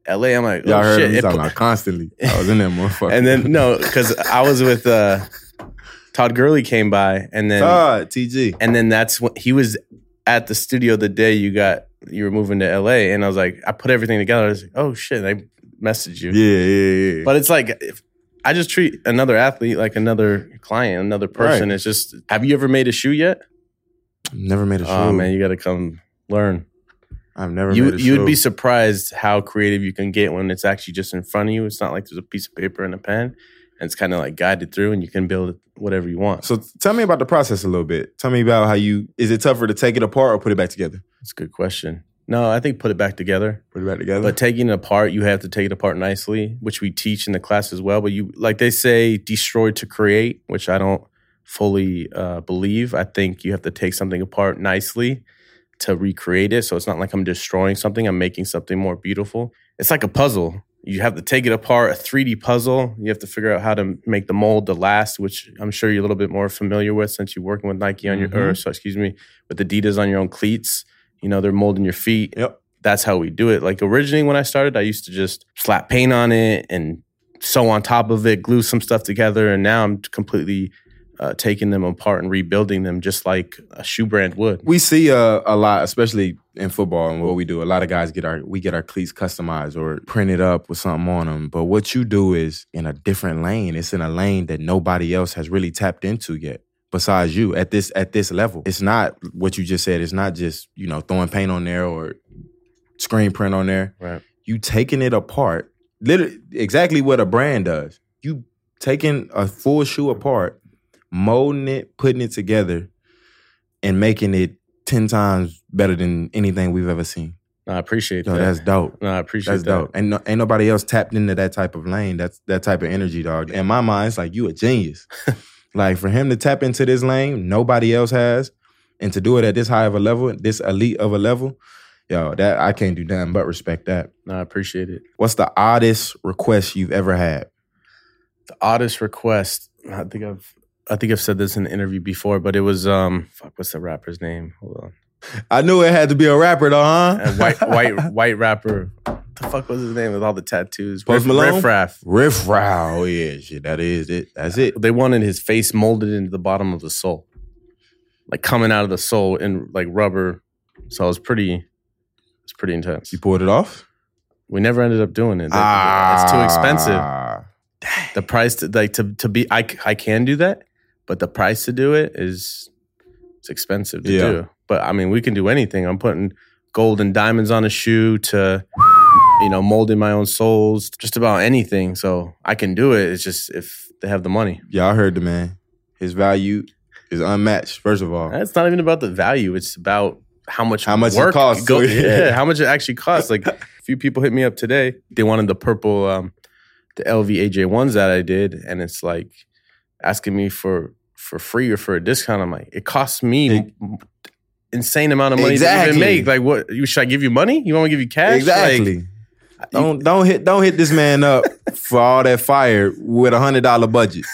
LA. I'm like, Y'all oh heard shit! It talking about constantly. I was in that motherfucker. and then no, because I was with uh, Todd Gurley came by, and then Todd, TG. and then that's when he was at the studio the day you got you were moving to LA, and I was like, I put everything together. I was like, oh shit! I messaged you. Yeah, yeah, yeah. But it's like if I just treat another athlete like another client, another person. Right. It's just have you ever made a shoe yet? never made a oh, shoe. Oh man, you got to come learn. I've never You made a you'd be surprised how creative you can get when it's actually just in front of you. It's not like there's a piece of paper and a pen, and it's kind of like guided through, and you can build whatever you want. So tell me about the process a little bit. Tell me about how you is it tougher to take it apart or put it back together? That's a good question. No, I think put it back together. Put it back together. But taking it apart, you have to take it apart nicely, which we teach in the class as well. But you, like they say, destroy to create, which I don't fully uh, believe. I think you have to take something apart nicely to recreate it. So it's not like I'm destroying something, I'm making something more beautiful. It's like a puzzle. You have to take it apart, a 3D puzzle. You have to figure out how to make the mold to last, which I'm sure you're a little bit more familiar with since you're working with Nike on your, or so, excuse me, with Adidas on your own cleats. You know, they're molding your feet yep. that's how we do it. Like originally when I started, I used to just slap paint on it and sew on top of it, glue some stuff together, and now I'm completely uh, taking them apart and rebuilding them just like a shoe brand would. We see uh, a lot, especially in football and what we do. A lot of guys get our we get our cleats customized or printed up with something on them. But what you do is in a different lane. It's in a lane that nobody else has really tapped into yet. Besides you at this at this level, it's not what you just said. It's not just you know throwing paint on there or screen print on there. Right. You taking it apart, literally exactly what a brand does. You taking a full shoe apart, molding it, putting it together, and making it ten times better than anything we've ever seen. No, I appreciate Yo, that. that's dope. no, I appreciate That's that. dope. And no, ain't nobody else tapped into that type of lane. That's that type of energy, dog. In my mind, it's like you a genius. like for him to tap into this lane, nobody else has, and to do it at this high of a level, this elite of a level, yo, that I can't do nothing but respect that. No, I appreciate it. What's the oddest request you've ever had? The oddest request. I think I've I think I've said this in an interview before, but it was um fuck, what's the rapper's name? Hold on. I knew it had to be a rapper, though, huh? A white white white rapper. What the fuck was his name with all the tattoos? Post Riff, Malone? Riff Raff. Riff Raw. Oh yeah, shit. That is it. That's it. they wanted his face molded into the bottom of the soul, like coming out of the soul in like rubber. So it was pretty, it's pretty intense. You pulled it off. We never ended up doing it. That- it's too expensive. Ah. The price to like to to be I I can do that, but the price to do it is it's expensive to Yeah. do. But I mean, we can do anything. I'm putting gold and diamonds on a shoe to you know molding my own soles, just about anything. So I can do it. It's just if they have the money. Yeah, I heard the man. His value is unmatched. First of all, It's not even about the value. It's about how much How much it work costs, Go, yeah, how much it actually costs. Like a few people hit me up today. They wanted the purple, um, the LV AJ ones that I did, and it's like asking me for for free or for a discount. I'm like, it costs me It- insane amount of money to Exactly. even make. Like, what? You should I give you money? You want me to give you cash? Exactly. Like, don't don't hit don't hit this man up for all that fire with a hundred dollar budget.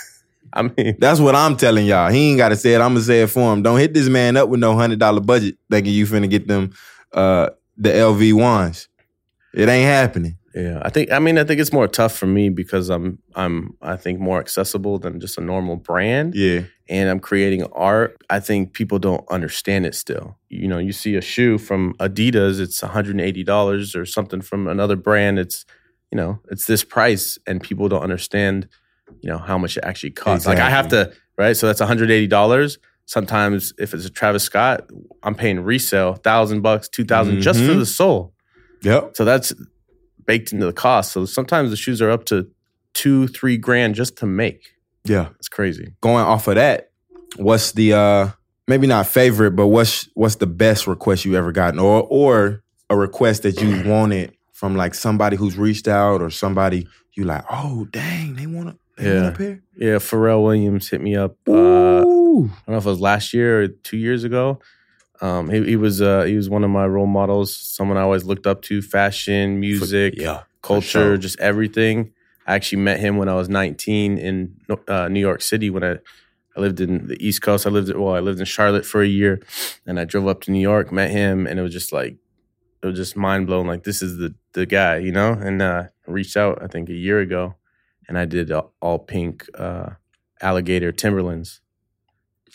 I mean, That's what I'm telling y'all. He ain't got to say it. I'm gonna say it for him. Don't hit this man up with no hundred dollar budget thinking you finna get them uh the LV ones. It ain't happening. yeah. I think. I mean, I think it's more tough for me because I'm I'm I think more accessible than just a normal brand. Yeah. And I'm creating art, I think people don't understand it still. You know, you see a shoe from Adidas, it's $180 or something from another brand, it's you know, it's this price and people don't understand, you know, how much it actually costs. Like I have to, right? So that's $180. Sometimes if it's a Travis Scott, I'm paying resale, 1000 bucks, 2000 just for Mhm. the sole. Yep. So that's baked into the cost. So sometimes the shoes are up to 2 3 grand just to make. Yeah. It's crazy. Going off of that, what's the uh maybe not favorite, but what's what's the best request you ever gotten, or or a request that you wanted from like somebody who's reached out or somebody you like, oh dang, they want to Yeah. Yeah, Pharrell Williams hit me up. Uh, I don't know if it was last year or two years ago. Um, he, he was uh, he was one of my role models. Someone I always looked up to. Fashion, music, yeah, culture, sure. just everything. I actually met him when I was 19 in uh, New York City. When I I lived in the East Coast. I lived well. I lived in Charlotte for a year, and I drove up to New York, met him, and it was just like it was just mind blowing. Like this is the the guy, you know. And uh, reached out I think a year ago, and I did all, all pink uh, alligator Timberlands.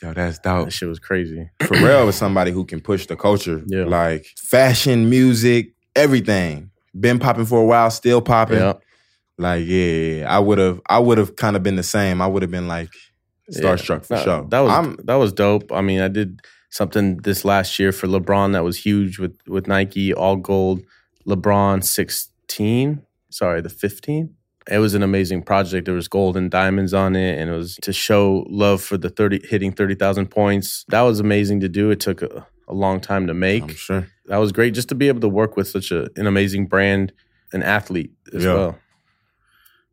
Yo, that's dope. That shit was crazy. Pharrell is somebody who can push the culture. Yeah. Like fashion, music, everything. Been popping for a while, still popping. Yeah. Like, yeah, yeah, yeah. I would have I would have kind of been the same. I would have been like starstruck for that, sure. That was I'm- that was dope. I mean, I did something this last year for LeBron that was huge with with Nike, all gold. LeBron 16, sorry, the 15. It was an amazing project. There was gold and diamonds on it, and it was to show love for the 30 hitting 30,000 points. That was amazing to do. It took a, a long time to make. I'm sure. That was great just to be able to work with such a, an amazing brand, an athlete as Yeah. well.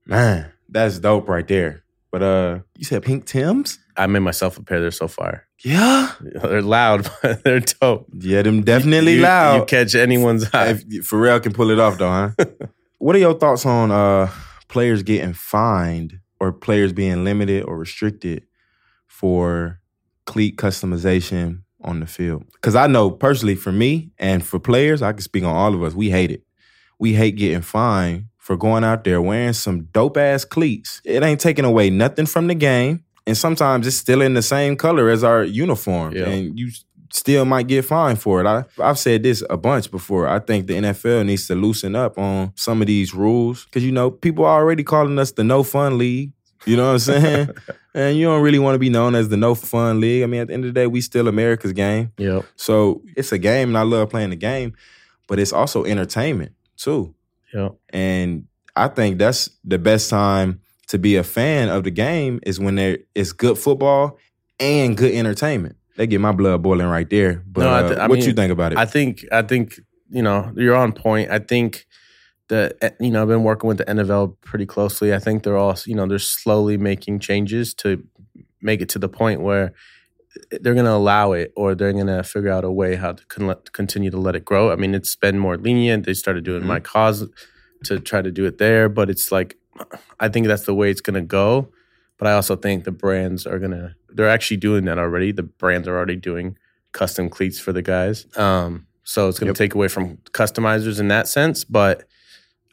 Man, that's dope right there. But uh you said pink Tims? I made myself a pair. They're so fire. Yeah. They're loud, but they're dope. Yeah, them definitely you, loud. You catch anyone's eye. if Pharrell can pull it off though, huh? what are your thoughts on uh players getting fined or players being limited or restricted for cleat customization on the field? Because I know personally for me and for players, I can speak on all of us, we hate it. We hate getting fined for going out there wearing some dope ass cleats. It ain't taking away nothing from the game. And sometimes it's still in the same color as our uniform. Yeah. And you still might get fined for it. I, I've said this a bunch before. I think the NFL needs to loosen up on some of these rules because, you know, people are already calling us the no fun league. You know what I'm saying? and you don't really want to be known as the no fun league. I mean, at the end of the day, we still America's game. Yep. So it's a game and I love playing the game, but it's also entertainment too. Yep. And I think that's the best time to be a fan of the game is when there is good football and good entertainment. They get my blood boiling right there. But No, I uh, th- I what mean, you think about it? I think I think you know you're on point. I think that eh, you know I've been working with the NFL pretty closely. I think they're all you know they're slowly making changes to make it to the point where they're going to allow it or they're going to figure out a way how to con- continue to let it grow. I mean, it's been more lenient. They started doing Mhm. my cause to try to do it there, but it's like I think that's the way it's going to go. But I also think the brands are going to they're actually doing that already. The brands are already doing custom cleats for the guys. Um, so it's going to Yep. take away from customizers in that sense. But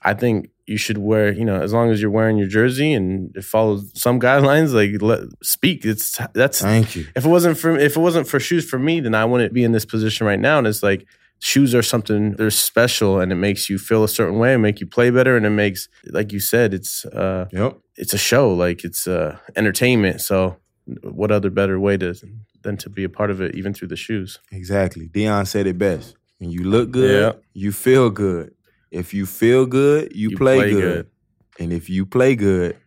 I think you should wear, you know, as long as you're wearing your jersey and it follows some guidelines, like let, speak. It's that's Thank you. if it wasn't for if it wasn't for shoes for me, then I wouldn't be in this position right now. And it's like shoes are something they're special, and it makes you feel a certain way, and make you play better, and it makes, like you said, it's uh, Yep. it's a show, like it's uh, entertainment. So, what other better way to than to be a part of it, even through the shoes? Exactly. Deion said it best. When you look good, Yeah. you feel good. If you feel good, you, You play, play good. good. And if you play good,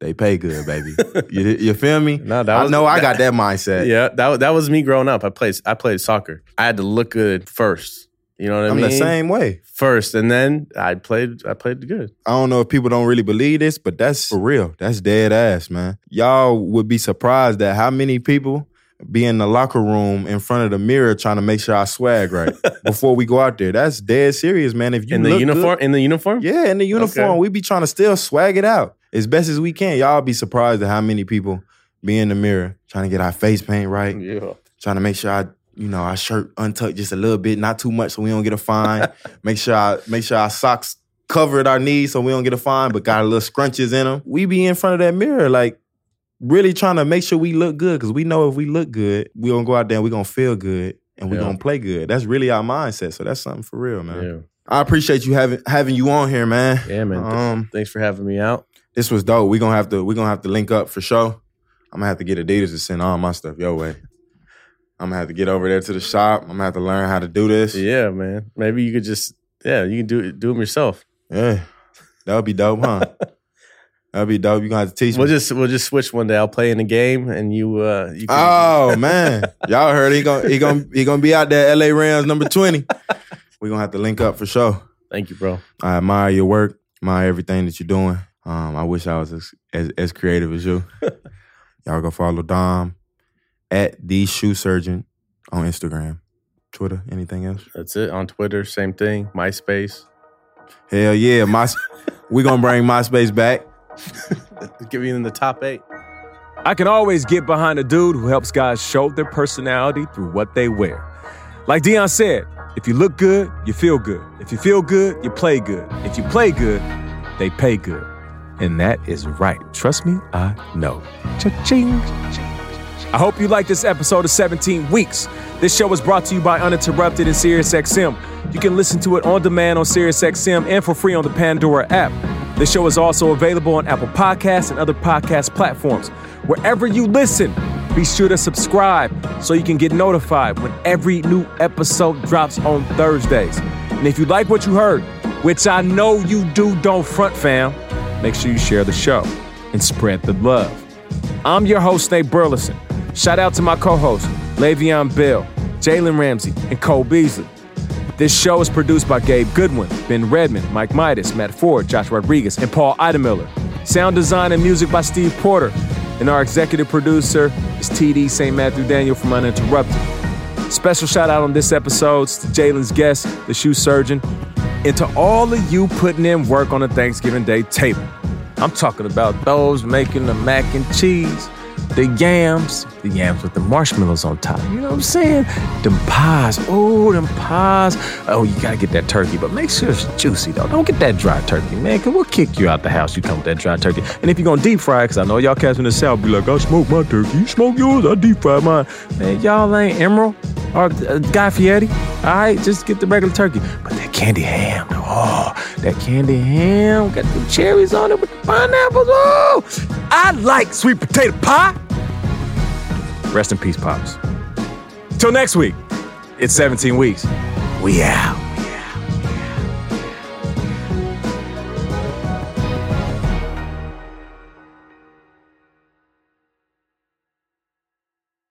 they pay good, baby. you, you feel me? No, that I was- know I got that- mindset. Yeah, that that was me growing up. I played I played soccer. I had to look good first. You know what I I'm mean? the same way. First, and then I played. I played good. I don't know if people don't really believe this, but that's for real. That's dead ass, man. Y'all would be surprised at how many people be in the locker room in front of the mirror trying to make sure I swag right before we go out there. That's dead serious, man. If you in the uniform. good- in the uniform. yeah, in the uniform, Okay. we be trying to still swag it out as best as we can. Y'all be surprised at how many people be in the mirror trying to get our face paint right, Yeah. trying to make sure I, you know, our shirt untucked just a little bit, not too much, so we don't get a fine. make sure I, make sure our socks covered our knees so we don't get a fine, but got a little scrunches in them. We be in front of that mirror, like really trying to make sure we look good because we know if we look good, we're gonna go out there and we're gonna feel good and we Yeah. gonna play good. That's really our mindset. So that's something for real, man. Yeah. I appreciate you having having you on here, man. Yeah, man. Um, Thanks for having me out. this was dope. We're gonna have to we're gonna have to link up for sure. I'm gonna have to get Adidas to send all my stuff your way. I'm gonna have to get over there to the shop. I'm gonna have to learn how to do this. Yeah, man. Maybe you could just. Yeah, you can do it. Do them yourself. Yeah. That would be dope, huh? That'd be dope. You gonna have to teach We'll me. just we'll just switch one day. I'll play in the game, and you uh you can, Oh man, y'all heard he gonna he gonna he gonna be out there. LA Rams number twenty. We gonna have to link up for sure. Thank you, bro. I admire your work, admire everything that you're doing. Um, I wish I was as, as, as creative as you. Y'all go follow Dom at the Shoe Surgeon on Instagram, Twitter, anything else? That's it. On Twitter, same thing. MySpace. Hell yeah, my we gonna bring MySpace back. Give you in the top eight. I can always get behind a dude who helps guys show their personality through what they wear. Like Deion said, if you look good, you feel good. If you feel good, you play good. If you play good, they pay good. And that is right. Trust me, I know. Cha-ching. I hope you like this episode of 17 Weeks. This show was brought to you by Uninterrupted and SiriusXM. You can listen to it on demand on SiriusXM and for free on the Pandora app. This show is also available on Apple Podcasts and other podcast platforms. Wherever you listen, be sure to subscribe so you can get notified when every new episode drops on Thursdays. And if you like what you heard, which I know you do, don't front fam, make sure you share the show and spread the love. I'm your host, Nate Burleson. Shout out to my co hosts, Le'Veon Bell, Jalen Ramsey, and Cole Beasley. This show is produced by Gabe Goodwin, Ben Redman, Mike Midas, Matt Ford, Josh Rodriguez, and Paul Idemiller. Sound design and music by Steve Porter. And our executive producer is TD St. Matthew Daniel from Uninterrupted. Special shout out on this episode to Jalen's guest, the shoe surgeon, and to all of you putting in work on the Thanksgiving Day table. I'm talking about those making the mac and cheese, the yams, the yams with the marshmallows on top. You know what I'm saying? Them pies. Oh, them pies. Oh, you gotta get that turkey, but make sure it's juicy though. Don't get that dry turkey, man, because we'll kick you out the house. You come with that dry turkey. And if you're gonna deep fry, because I know y'all cats in the South be like, I smoke my turkey. You smoke yours, I deep fry mine. Man, y'all ain't Emeril or uh, Guy Fieri. All right, just get the regular turkey. But that candy ham. Oh, that candy ham. Got the cherries on it with the pineapples. Oh, I like sweet potato pie. Rest in peace, Pops. Till next week, it's 17 weeks. We out.